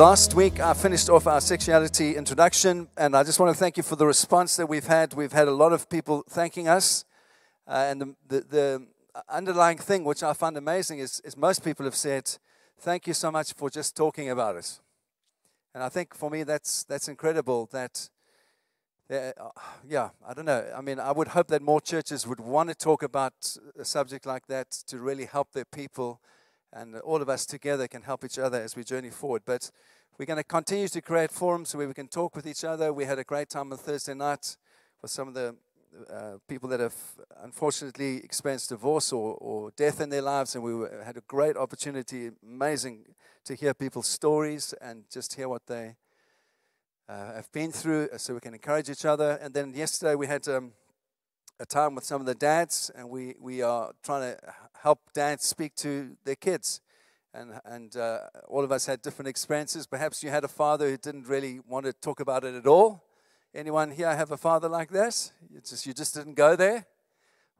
Last week, I finished off our sexuality introduction, and I just want to thank you for the response that we've had. We've had a lot of people thanking us, uh, and the, the, the, underlying thing, which I find amazing, is, is most people have said, Thank you so much for just talking about it. And I think for me, that's, that's incredible that, uh, yeah, I don't know. I mean, I would hope that more churches would want to talk about a subject like that to really help their people and all of us together can help each other as we journey forward. But we're going to continue to create forums where we can talk with each other. We had a great time on Thursday night with some of the uh, people that have unfortunately experienced divorce or, or death in their lives, and we were, had a great opportunity, amazing to hear people's stories and just hear what they uh, have been through so we can encourage each other. And then yesterday we had um, a time with some of the dads, and we, we are trying to help dads speak to their kids. And, and uh, all of us had different experiences. Perhaps you had a father who didn't really want to talk about it at all. Anyone here have a father like this? You just, you just didn't go there?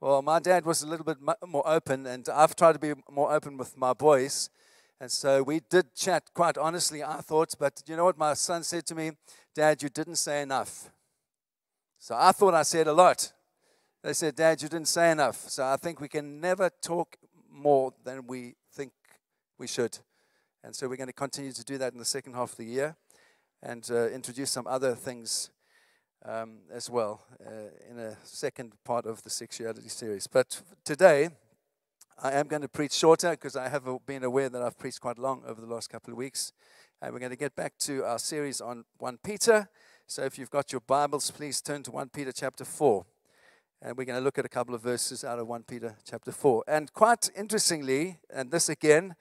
Well, my dad was a little bit more open, and I've tried to be more open with my boys. And so we did chat quite honestly, our thoughts. But you know what my son said to me? Dad, you didn't say enough. So I thought I said a lot. They said, Dad, you didn't say enough. So I think we can never talk more than we think we should. And so we're going to continue to do that in the second half of the year and uh, introduce some other things um, as well uh, in a second part of the sexuality series. But today, I am going to preach shorter because I have been aware that I've preached quite long over the last couple of weeks. And we're going to get back to our series on 1 Peter. So if you've got your Bibles, please turn to 1 Peter chapter 4. And we're going to look at a couple of verses out of 1 Peter chapter 4. And quite interestingly, and this again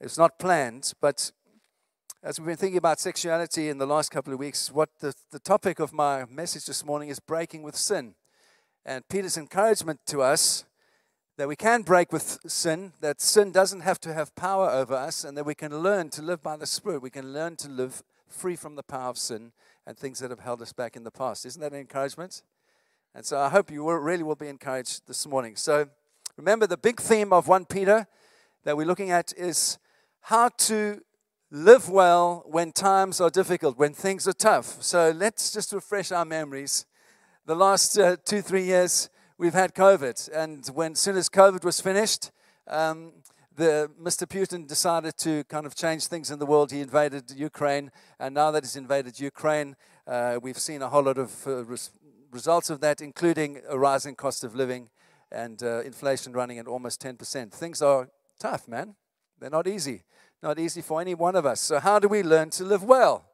is not planned, but as we've been thinking about sexuality in the last couple of weeks, what the, the topic of my message this morning is breaking with sin. And Peter's encouragement to us that we can break with sin, that sin doesn't have to have power over us, and that we can learn to live by the Spirit. We can learn to live free from the power of sin and things that have held us back in the past. Isn't that an encouragement? And so I hope you really will be encouraged this morning. So remember, the big theme of 1 Peter that we're looking at is how to live well when times are difficult, when things are tough. So let's just refresh our memories. The last uh, two, three years, we've had COVID. And when as soon as COVID was finished, um, the, Mr. Putin decided to kind of change things in the world. He invaded Ukraine, and now that he's invaded Ukraine, uh, we've seen a whole lot of uh, results of that, including a rising cost of living and uh, inflation running at almost 10%. Things are tough, man. They're not easy. Not easy for any one of us. So, how do we learn to live well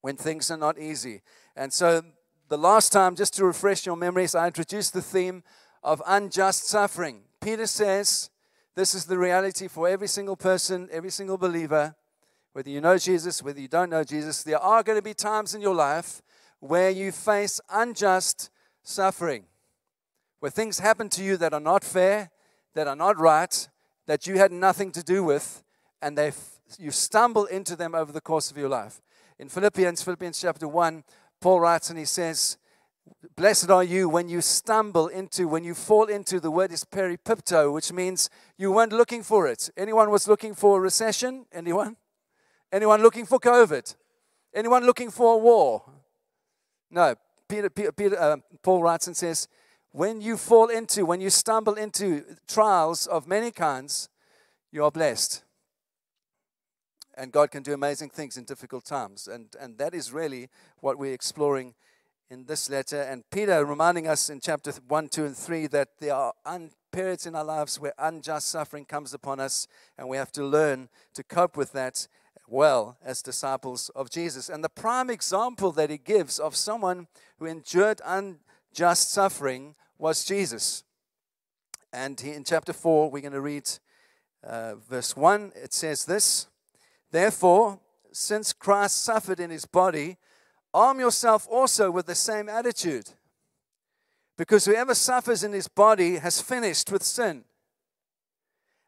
when things are not easy? And so, the last time, just to refresh your memories, I introduced the theme of unjust suffering. Peter says this is the reality for every single person, every single believer. Whether you know Jesus, whether you don't know Jesus, there are going to be times in your life where you face unjust suffering, where things happen to you that are not fair, that are not right, that you had nothing to do with, and they you stumble into them over the course of your life. In Philippians, Philippians chapter 1, Paul writes and he says, Blessed are you when you stumble into, when you fall into, the word is peripipto, which means you weren't looking for it. Anyone was looking for a recession? Anyone? Anyone looking for COVID? Anyone looking for a war? No, Peter, Peter, Peter uh, Paul writes and says, when you fall into, when you stumble into trials of many kinds, you are blessed. And God can do amazing things in difficult times. And, and that is really what we're exploring in this letter. And Peter reminding us in chapter 1, 2, and 3 that there are un- periods in our lives where unjust suffering comes upon us, and we have to learn to cope with that well as disciples of Jesus. And the prime example that he gives of someone who endured unjust suffering was Jesus. And he, in chapter 4, we're going to read uh, verse 1. It says this Therefore, since Christ suffered in his body, arm yourself also with the same attitude. Because whoever suffers in his body has finished with sin.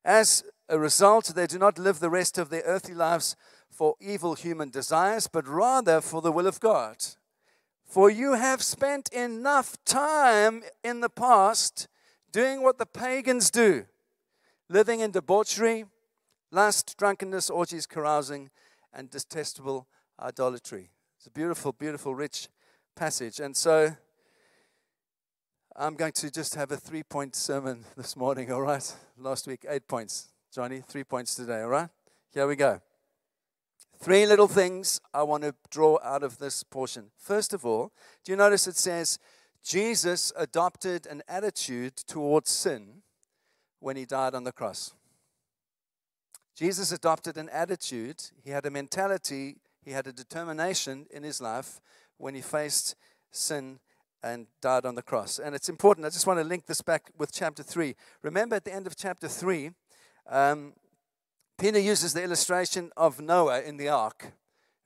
As a result, they do not live the rest of their earthly lives for evil human desires, but rather for the will of God. For you have spent enough time in the past doing what the pagans do, living in debauchery, lust, drunkenness, orgies, carousing, and detestable idolatry. It's a beautiful, beautiful, rich passage. And so I'm going to just have a three point sermon this morning, all right? Last week, eight points. Johnny, three points today, all right? Here we go. Three little things I want to draw out of this portion. First of all, do you notice it says Jesus adopted an attitude towards sin when he died on the cross? Jesus adopted an attitude, he had a mentality, he had a determination in his life when he faced sin and died on the cross. And it's important, I just want to link this back with chapter 3. Remember at the end of chapter 3, um, Peter uses the illustration of Noah in the ark.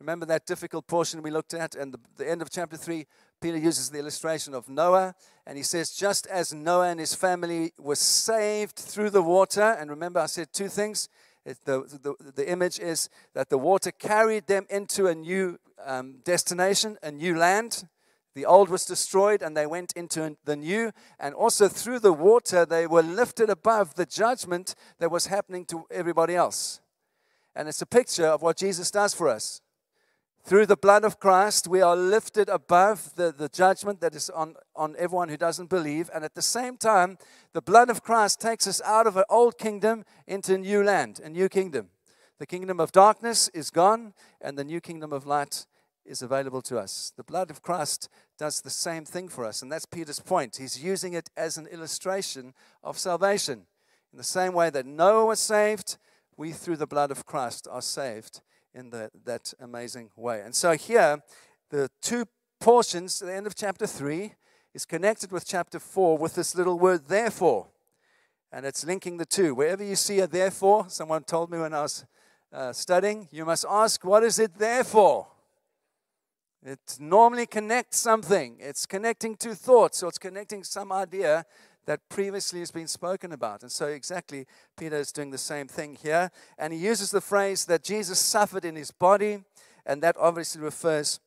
Remember that difficult portion we looked at? And the, the end of chapter 3, Peter uses the illustration of Noah. And he says, just as Noah and his family were saved through the water, and remember I said two things. It, the, the, the image is that the water carried them into a new um, destination, a new land. The old was destroyed and they went into the new. And also through the water, they were lifted above the judgment that was happening to everybody else. And it's a picture of what Jesus does for us. Through the blood of Christ, we are lifted above the, the judgment that is on, on everyone who doesn't believe. And at the same time, the blood of Christ takes us out of an old kingdom into a new land, a new kingdom. The kingdom of darkness is gone, and the new kingdom of light is available to us. The blood of Christ does the same thing for us. And that's Peter's point. He's using it as an illustration of salvation. In the same way that Noah was saved, we, through the blood of Christ, are saved in the, that amazing way. And so here, the two portions, at the end of chapter 3, is connected with chapter 4 with this little word, therefore. And it's linking the two. Wherever you see a therefore, someone told me when I was uh, studying, you must ask, what is it there for? It normally connects something. It's connecting two thoughts, or it's connecting some idea that previously has been spoken about. And so, exactly, Peter is doing the same thing here. And he uses the phrase that Jesus suffered in his body, and that obviously refers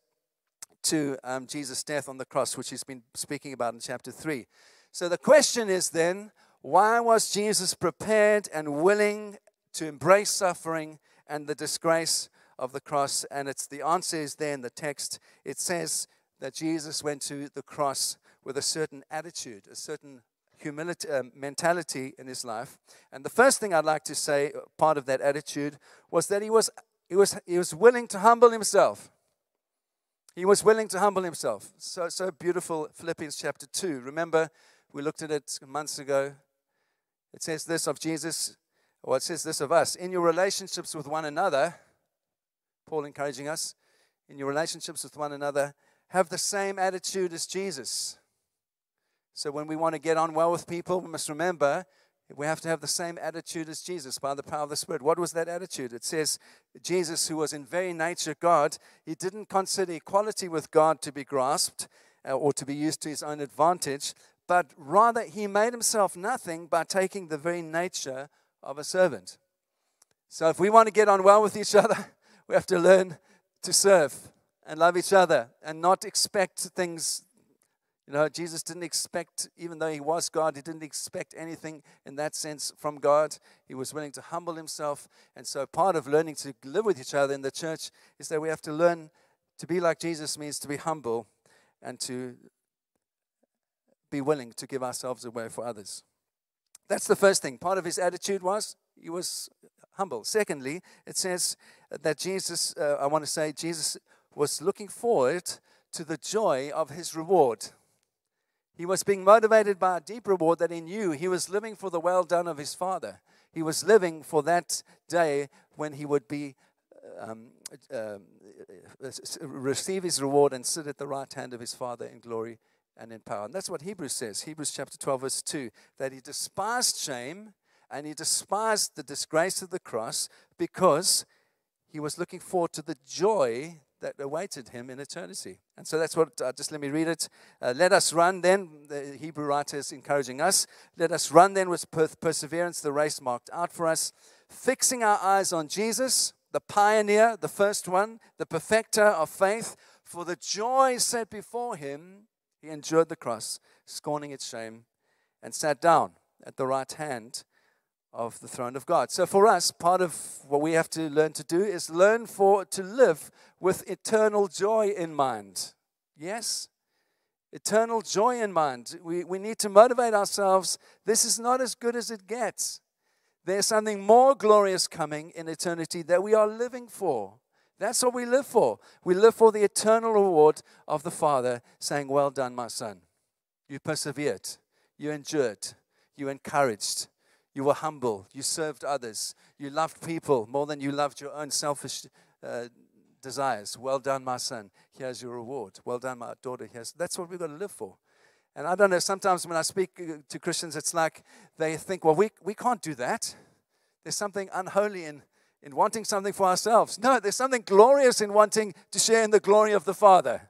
to um, Jesus' death on the cross, which he's been speaking about in chapter 3. So, the question is then, why was Jesus prepared and willing to embrace suffering and the disgrace of the cross. And it's the answer is there in the text. It says that Jesus went to the cross with a certain attitude, a certain humility, uh, mentality in his life. And the first thing I'd like to say, uh, part of that attitude, was that he was, he was, he was willing to humble himself. He was willing to humble himself. So, so beautiful, Philippians chapter 2. Remember, we looked at it months ago. It says this of Jesus, or it says this of us in your relationships with one another Paul encouraging us in your relationships with one another, have the same attitude as Jesus. So when we want to get on well with people, we must remember we have to have the same attitude as Jesus by the power of the Spirit. What was that attitude? It says, Jesus, who was in very nature God, he didn't consider equality with God to be grasped uh, or to be used to his own advantage, but rather he made himself nothing by taking the very nature of a servant. So if we want to get on well with each other, we have to learn to serve and love each other and not expect things. You know, Jesus didn't expect, even though he was God, he didn't expect anything in that sense from God. He was willing to humble himself. And so, part of learning to live with each other in the church is that we have to learn to be like Jesus means to be humble and to be willing to give ourselves away for others. That's the first thing. Part of his attitude was he was humble. Secondly, it says that Jesus, uh, I want to say, Jesus was looking forward to the joy of his reward. He was being motivated by a deep reward that he knew he was living for the well done of his Father. He was living for that day when he would be um, uh, receive his reward and sit at the right hand of his Father in glory and in power. And that's what Hebrews says. Hebrews chapter 12, verse 2 that he despised shame and he despised the disgrace of the cross because he was looking forward to the joy that awaited him in eternity. And so that's what, uh, just let me read it. Uh, let us run then, the Hebrew writer is encouraging us. Let us run then with per- perseverance the race marked out for us, fixing our eyes on Jesus, the pioneer, the first one, the perfecter of faith. For the joy set before him, he endured the cross, scorning its shame, and sat down at the right hand of the throne of God. So for us, part of what we have to learn to do is learn for to live with eternal joy in mind. Yes? Eternal joy in mind. We, we need to motivate ourselves. This is not as good as it gets. There's something more glorious coming in eternity that we are living for. That's what we live for. We live for the eternal reward of the Father saying, Well done, my son. You persevered, you endured, you encouraged, you were humble. You served others. You loved people more than you loved your own selfish uh, desires. Well done, my son. Here's your reward. Well done, my daughter. Here's that's what we've got to live for. And I don't know, sometimes when I speak uh, to Christians, it's like they think, well, we, we can't do that. There's something unholy in, in wanting something for ourselves. No, there's something glorious in wanting to share in the glory of the Father.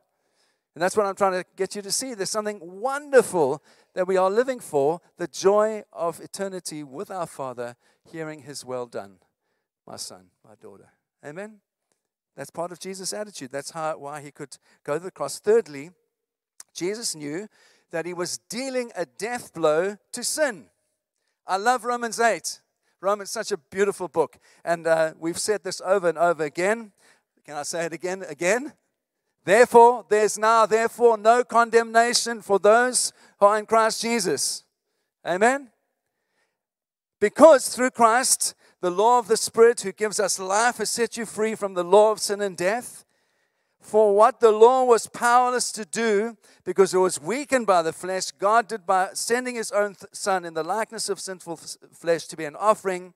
And that's what I'm trying to get you to see. There's something wonderful that we are living for the joy of eternity with our Father, hearing His well done, my son, my daughter. Amen? That's part of Jesus' attitude. That's how, why He could go to the cross. Thirdly, Jesus knew that He was dealing a death blow to sin. I love Romans 8. Romans such a beautiful book. And uh, we've said this over and over again. Can I say it again? Again? Therefore, there's now, therefore, no condemnation for those who are in Christ Jesus. Amen? Because through Christ, the law of the Spirit who gives us life has set you free from the law of sin and death. For what the law was powerless to do, because it was weakened by the flesh, God did by sending his own Son in the likeness of sinful flesh to be an offering.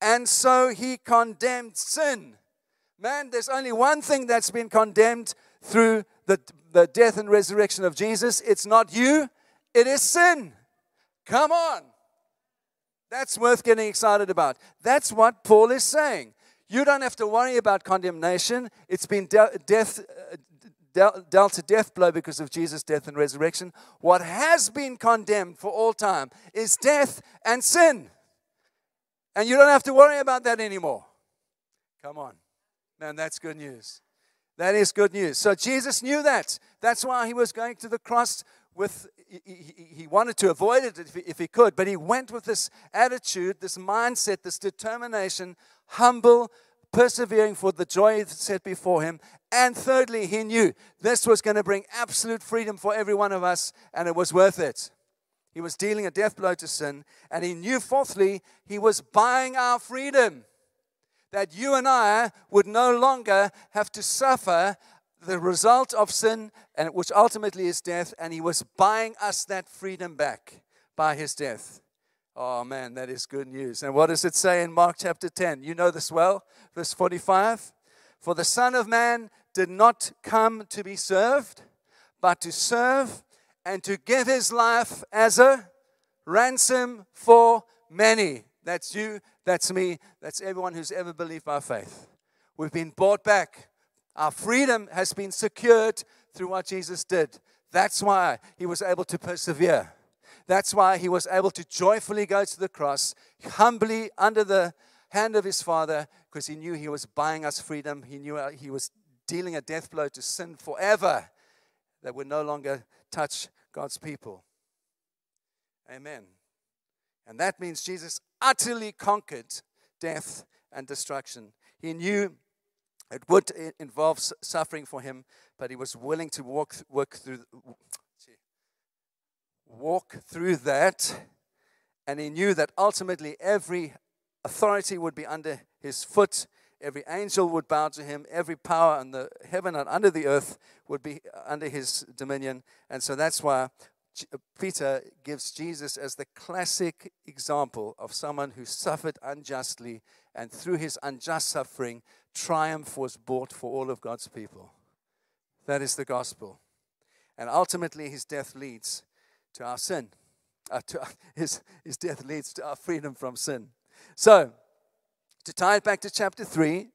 And so he condemned sin. Man, there's only one thing that's been condemned through the, the death and resurrection of Jesus. It's not you, it is sin. Come on. That's worth getting excited about. That's what Paul is saying. You don't have to worry about condemnation. It's been de- death, uh, de- dealt a death blow because of Jesus' death and resurrection. What has been condemned for all time is death and sin. And you don't have to worry about that anymore. Come on. Man, that's good news. That is good news. So Jesus knew that. That's why he was going to the cross with, he, he wanted to avoid it if he, if he could, but he went with this attitude, this mindset, this determination, humble, persevering for the joy set before him. And thirdly, he knew this was going to bring absolute freedom for every one of us, and it was worth it. He was dealing a death blow to sin, and he knew, fourthly, he was buying our freedom that you and I would no longer have to suffer the result of sin, and which ultimately is death, and he was buying us that freedom back by his death. Oh man, that is good news. And what does it say in Mark chapter 10? You know this well, verse 45. For the Son of Man did not come to be served, but to serve and to give his life as a ransom for many. That's you, that's me, that's everyone who's ever believed by faith. We've been bought back. Our freedom has been secured through what Jesus did. That's why he was able to persevere. That's why he was able to joyfully go to the cross, humbly under the hand of his Father, because he knew he was buying us freedom. He knew uh, he was dealing a death blow to sin forever that would no longer touch God's people. Amen. And that means Jesus utterly conquered death and destruction. He knew it would involve suffering for him, but he was willing to walk, work through, walk through that. And he knew that ultimately every authority would be under his foot. Every angel would bow to him. Every power in the heaven and under the earth would be under his dominion. And so that's why uh, Peter gives Jesus as the classic example of someone who suffered unjustly, and through his unjust suffering, triumph was bought for all of God's people. That is the gospel. And ultimately, his death leads to our sin. Uh, to, his, his death leads to our freedom from sin. So, to tie it back to chapter 3,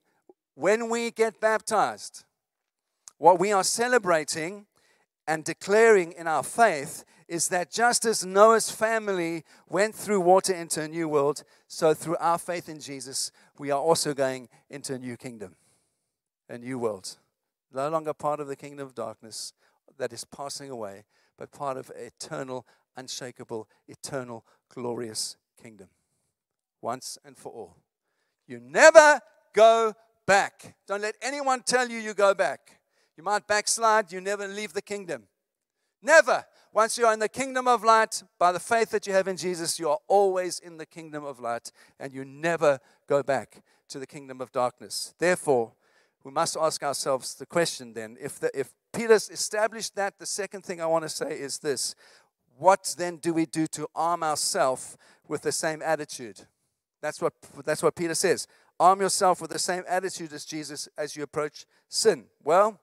when we get baptized, what we are celebrating and declaring in our faith is that just as Noah's family went through water into a new world, so through our faith in Jesus, we are also going into a new kingdom, a new world. No longer part of the kingdom of darkness that is passing away, but part of eternal, unshakable, eternal, glorious kingdom. once and for all. You never go back. Don't let anyone tell you you go back. You might backslide, you never leave the kingdom. Never. Once you are in the kingdom of light, by the faith that you have in Jesus, you are always in the kingdom of light, and you never go back to the kingdom of darkness. Therefore, we must ask ourselves the question then if, the, if Peter's established that, the second thing I want to say is this what then do we do to arm ourselves with the same attitude? That's what, that's what Peter says. Arm yourself with the same attitude as Jesus as you approach sin. Well,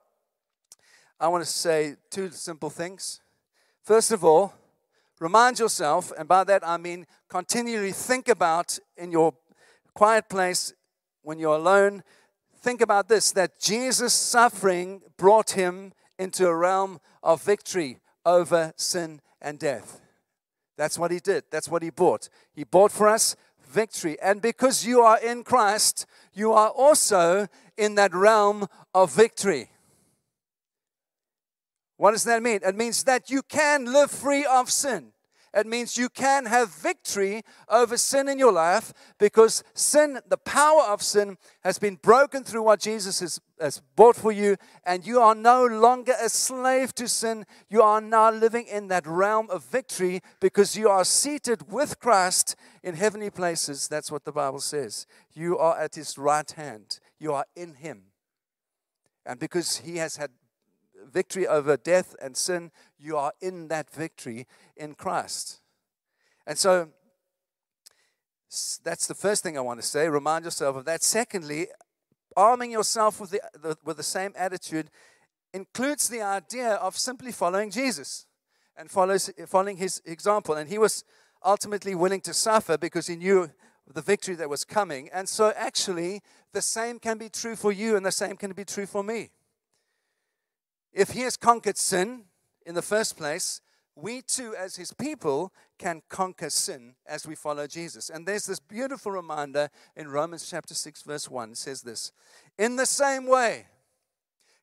I want to say two simple things. First of all, remind yourself, and by that I mean continually think about in your quiet place when you're alone, think about this that Jesus' suffering brought him into a realm of victory over sin and death. That's what he did. That's what he bought. He bought for us victory. And because you are in Christ, you are also in that realm of victory. What does that mean? It means that you can live free of sin. It means you can have victory over sin in your life because sin, the power of sin, has been broken through what Jesus has, has bought for you, and you are no longer a slave to sin. You are now living in that realm of victory because you are seated with Christ in heavenly places. That's what the Bible says. You are at his right hand, you are in him. And because he has had victory over death and sin, you are in that victory in Christ. And so that's the first thing I want to say. Remind yourself of that. Secondly, arming yourself with the, the, with the same attitude includes the idea of simply following Jesus and follows, following his example. And he was ultimately willing to suffer because he knew the victory that was coming. And so, actually, the same can be true for you, and the same can be true for me. If he has conquered sin in the first place, we too, as his people, can conquer sin as we follow Jesus. And there's this beautiful reminder in Romans chapter 6, verse 1 it says this In the same way,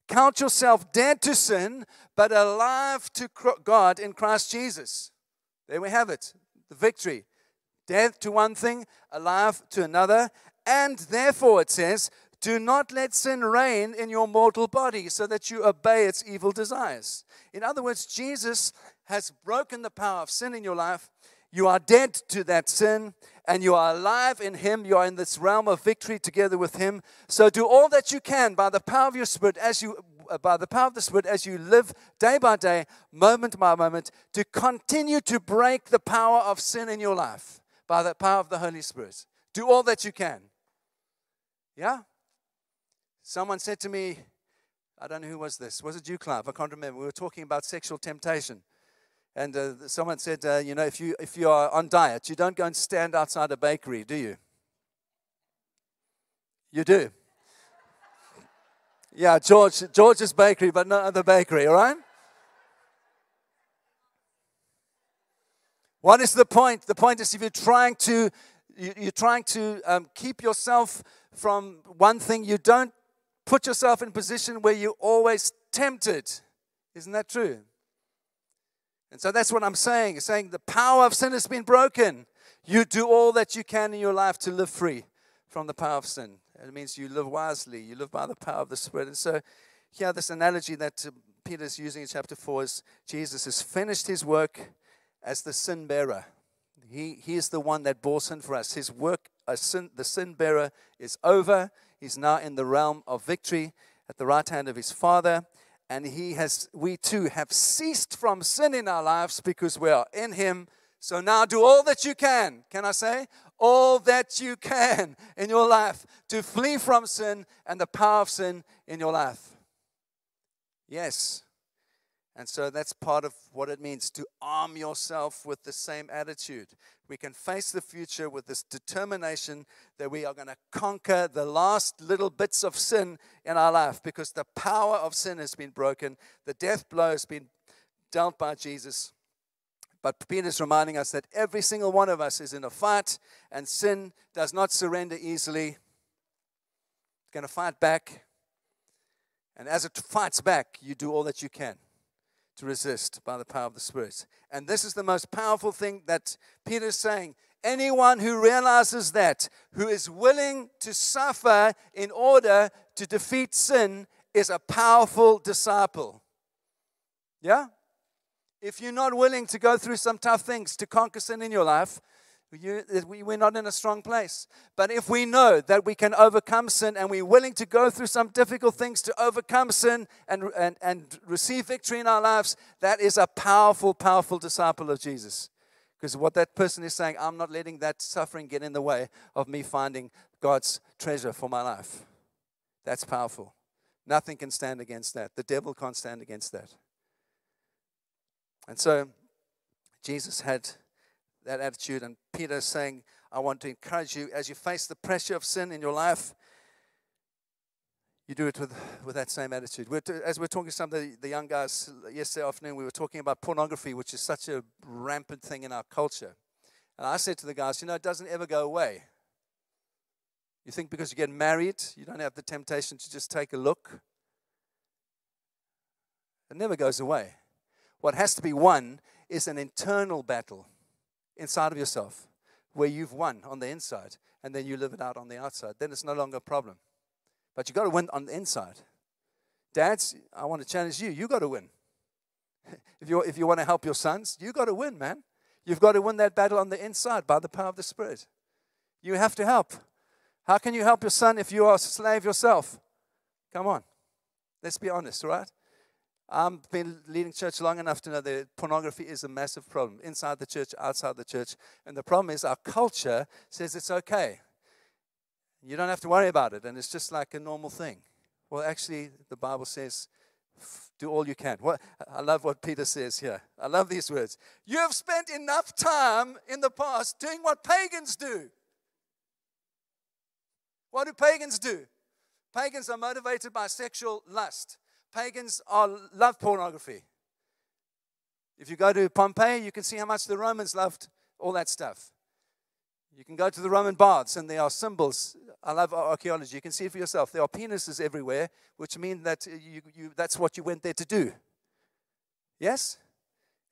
count yourself dead to sin, but alive to God in Christ Jesus. There we have it the victory. Death to one thing, alive to another. And therefore, it says, do not let sin reign in your mortal body so that you obey its evil desires. In other words, Jesus has broken the power of sin in your life. You are dead to that sin and you are alive in Him. You are in this realm of victory together with Him. So do all that you can by the power of your Spirit as you uh, by the power of the Spirit as you live day by day, moment by moment, to continue to break the power of sin in your life by the power of the Holy Spirit. Do all that you can. Yeah? Someone said to me, I don't know who was this. Was it you, Clive? I can't remember. We were talking about sexual temptation. And uh, someone said, uh, you know, if you, if you are on diet, you don't go and stand outside a bakery, do you? You do. Yeah, George, George's bakery, but not the bakery, all right? What is the point? The point is if you're trying to, you're trying to um, keep yourself from one thing, you don't put yourself in position where you're always tempted. Isn't that true? And so that's what I'm saying. saying the power of sin has been broken. You do all that you can in your life to live free from the power of sin. It means you live wisely, you live by the power of the Spirit. And so, here, this analogy that uh, Peter's using in chapter 4 is Jesus has finished his work as the sin bearer. He, he is the one that bore sin for us. His work, sin, the sin bearer, is over. He's now in the realm of victory at the right hand of his Father. And he has, we too have ceased from sin in our lives because we are in him. So now do all that you can. Can I say? All that you can in your life to flee from sin and the power of sin in your life. Yes. And so that's part of what it means to arm yourself with the same attitude. We can face the future with this determination that we are going to conquer the last little bits of sin in our life because the power of sin has been broken. The death blow has been dealt by Jesus. But Peter's reminding us that every single one of us is in a fight, and sin does not surrender easily. It's going to fight back. And as it fights back, you do all that you can to resist by the power of the Spirit. And this is the most powerful thing that Peter is saying. Anyone who realizes that, who is willing to suffer in order to defeat sin, is a powerful disciple. Yeah? If you're not willing to go through some tough things to conquer sin in your life, you, we're not in a strong place. But if we know that we can overcome sin and we're willing to go through some difficult things to overcome sin and, and, and receive victory in our lives, that is a powerful, powerful disciple of Jesus. Because what that person is saying, I'm not letting that suffering get in the way of me finding God's treasure for my life. That's powerful. Nothing can stand against that. The devil can't stand against that. And so Jesus had that attitude. And Peter is saying, I want to encourage you as you face the pressure of sin in your life, you do it with, with that same attitude. We're to, as we are talking to some of the, the young guys yesterday afternoon, we were talking about pornography, which is such a rampant thing in our culture. And I said to the guys, you know, it doesn't ever go away. You think because you get married, you don't have the temptation to just take a look? It never goes away. What has to be won is an internal battle inside of yourself where you've won on the inside and then you live it out on the outside. Then it's no longer a problem. But you've got to win on the inside. Dads, I want to challenge you. You got to win. if, you if you want to help your sons, you got to win, man. You've got to win that battle on the inside by the power of the Spirit. You have to help. How can you help your son if you are a slave yourself? Come on. Let's be honest, right? I've been leading church long enough to know that pornography is a massive problem inside the church, outside the church. And the problem is our culture says it's okay. You don't have to worry about it, and it's just like a normal thing. Well, actually, the Bible says, do all you can. What, I love what Peter says here. I love these words. You have spent enough time in the past doing what pagans do. What do pagans do? Pagans are motivated by sexual lust. Pagans are, love pornography. If you go to Pompeii, you can see how much the Romans loved all that stuff. You can go to the Roman baths, and there are symbols. I love archaeology. You can see for yourself. There are penises everywhere, which mean that you, you, that's what you went there to do. Yes?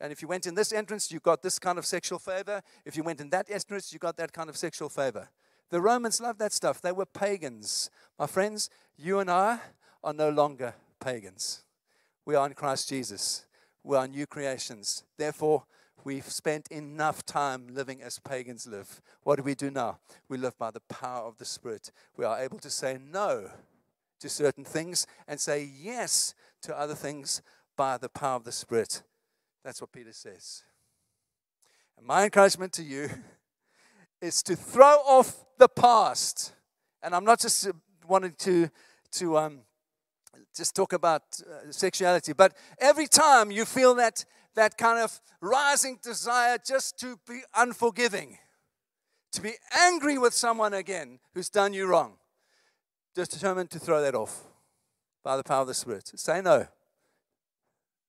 And if you went in this entrance, you got this kind of sexual favor. If you went in that entrance, you got that kind of sexual favor. The Romans loved that stuff. They were pagans. My friends, you and I are no longer pagans. We are in Christ Jesus. We are new creations. Therefore, we've spent enough time living as pagans live. What do we do now? We live by the power of the Spirit. We are able to say no to certain things and say yes to other things by the power of the Spirit. That's what Peter says. And my encouragement to you is to throw off the past. And I'm not just wanting to, to um, just talk about uh, sexuality, but every time you feel that, that kind of rising desire just to be unforgiving, to be angry with someone again who's done you wrong, just determined to throw that off by the power of the Spirit. Say no.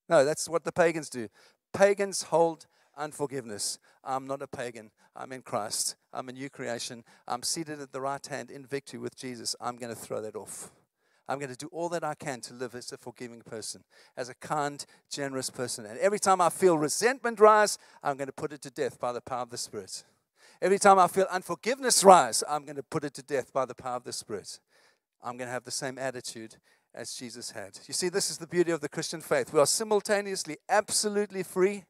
No, that's what the pagans do. Pagans hold unforgiveness. I'm not a pagan. I'm in Christ. I'm a new creation. I'm seated at the right hand in victory with Jesus. I'm going to throw that off. I'm going to do all that I can to live as a forgiving person, as a kind, generous person. And every time I feel resentment rise, I'm going to put it to death by the power of the Spirit. Every time I feel unforgiveness rise, I'm going to put it to death by the power of the Spirit. I'm going to have the same attitude as Jesus had. You see, this is the beauty of the Christian faith. We are simultaneously absolutely free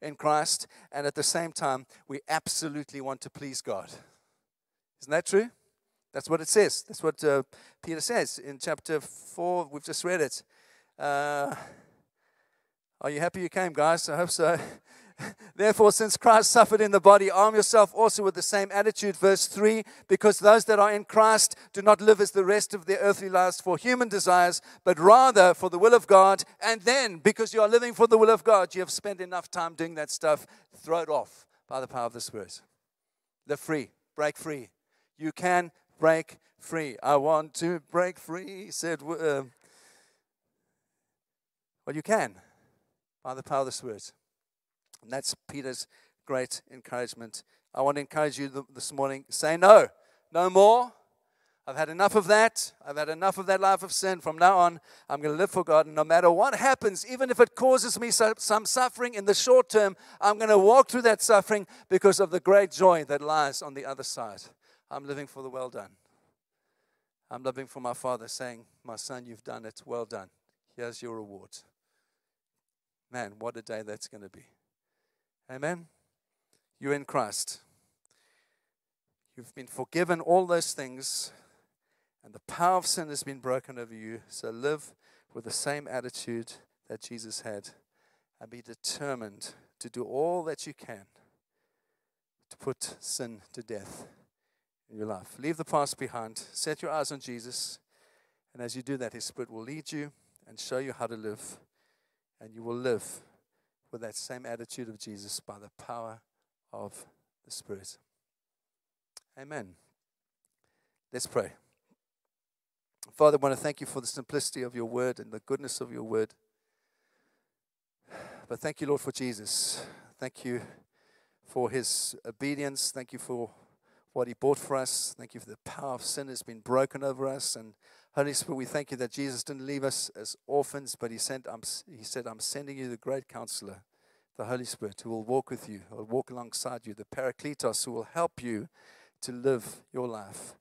in Christ, and at the same time, we absolutely want to please God. Isn't that true? That's what it says. That's what uh, Peter says in chapter 4. We've just read it. Uh, are you happy you came, guys? I hope so. Therefore, since Christ suffered in the body, arm yourself also with the same attitude. Verse 3 Because those that are in Christ do not live as the rest of their earthly lives for human desires, but rather for the will of God. And then, because you are living for the will of God, you have spent enough time doing that stuff, throw it off by the power of the Spirit. Live free, break free. You can break free. I want to break free, said, uh, well, you can by the power of the Spirit. And that's Peter's great encouragement. I want to encourage you this morning say no, no more. I've had enough of that. I've had enough of that life of sin. From now on, I'm going to live for God. And no matter what happens, even if it causes me some suffering in the short term, I'm going to walk through that suffering because of the great joy that lies on the other side. I'm living for the well done. I'm living for my Father, saying, My son, you've done it. Well done. Here's your reward. Man, what a day that's going to be. Amen. You're in Christ. You've been forgiven all those things and the power of sin has been broken over you. So live with the same attitude that Jesus had and be determined to do all that you can to put sin to death in your life. Leave the past behind, set your eyes on Jesus, and as you do that, His Spirit will lead you and show you how to live, and you will live with that same attitude of Jesus by the power of the Spirit. Amen. Let's pray. Father, I want to thank you for the simplicity of your word and the goodness of your word. But thank you, Lord, for Jesus. Thank you for his obedience. Thank you for what he bought for us. Thank you for the power of sin has been broken over us. And Holy Spirit, we thank you that Jesus didn't leave us as orphans, but he, sent, um, he said, I'm sending you the great counselor, the Holy Spirit, who will walk with you, who will walk alongside you, the Paracletos, who will help you to live your life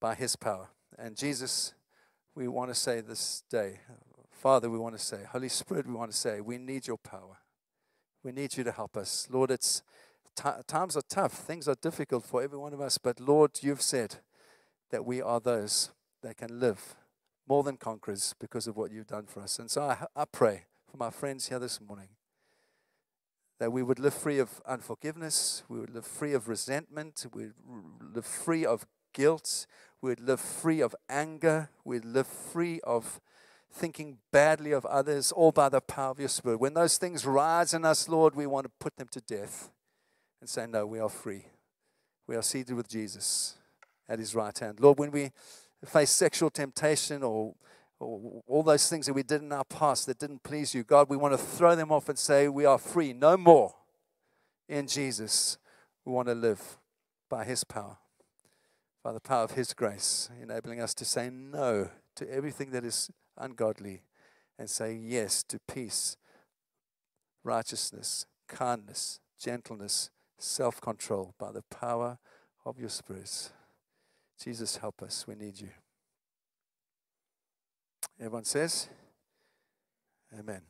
by his power. And Jesus, we want to say this day, Father, we want to say, Holy Spirit, we want to say, we need your power. We need you to help us. Lord, it's times are tough, things are difficult for every one of us, but Lord, you've said that we are those that can live more than conquerors because of what you've done for us. And so I, I pray for my friends here this morning that we would live free of unforgiveness, we would live free of resentment, we would live free of guilt, We'd live free of anger. We'd live free of thinking badly of others, all by the power of your Spirit. When those things rise in us, Lord, we want to put them to death and say, No, we are free. We are seated with Jesus at his right hand. Lord, when we face sexual temptation or, or all those things that we did in our past that didn't please you, God, we want to throw them off and say, We are free. No more in Jesus. We want to live by his power by the power of His grace, enabling us to say no to everything that is ungodly and say yes to peace, righteousness, kindness, gentleness, self control by the power of your Spirit. Jesus, help us. We need you. Everyone says, Amen.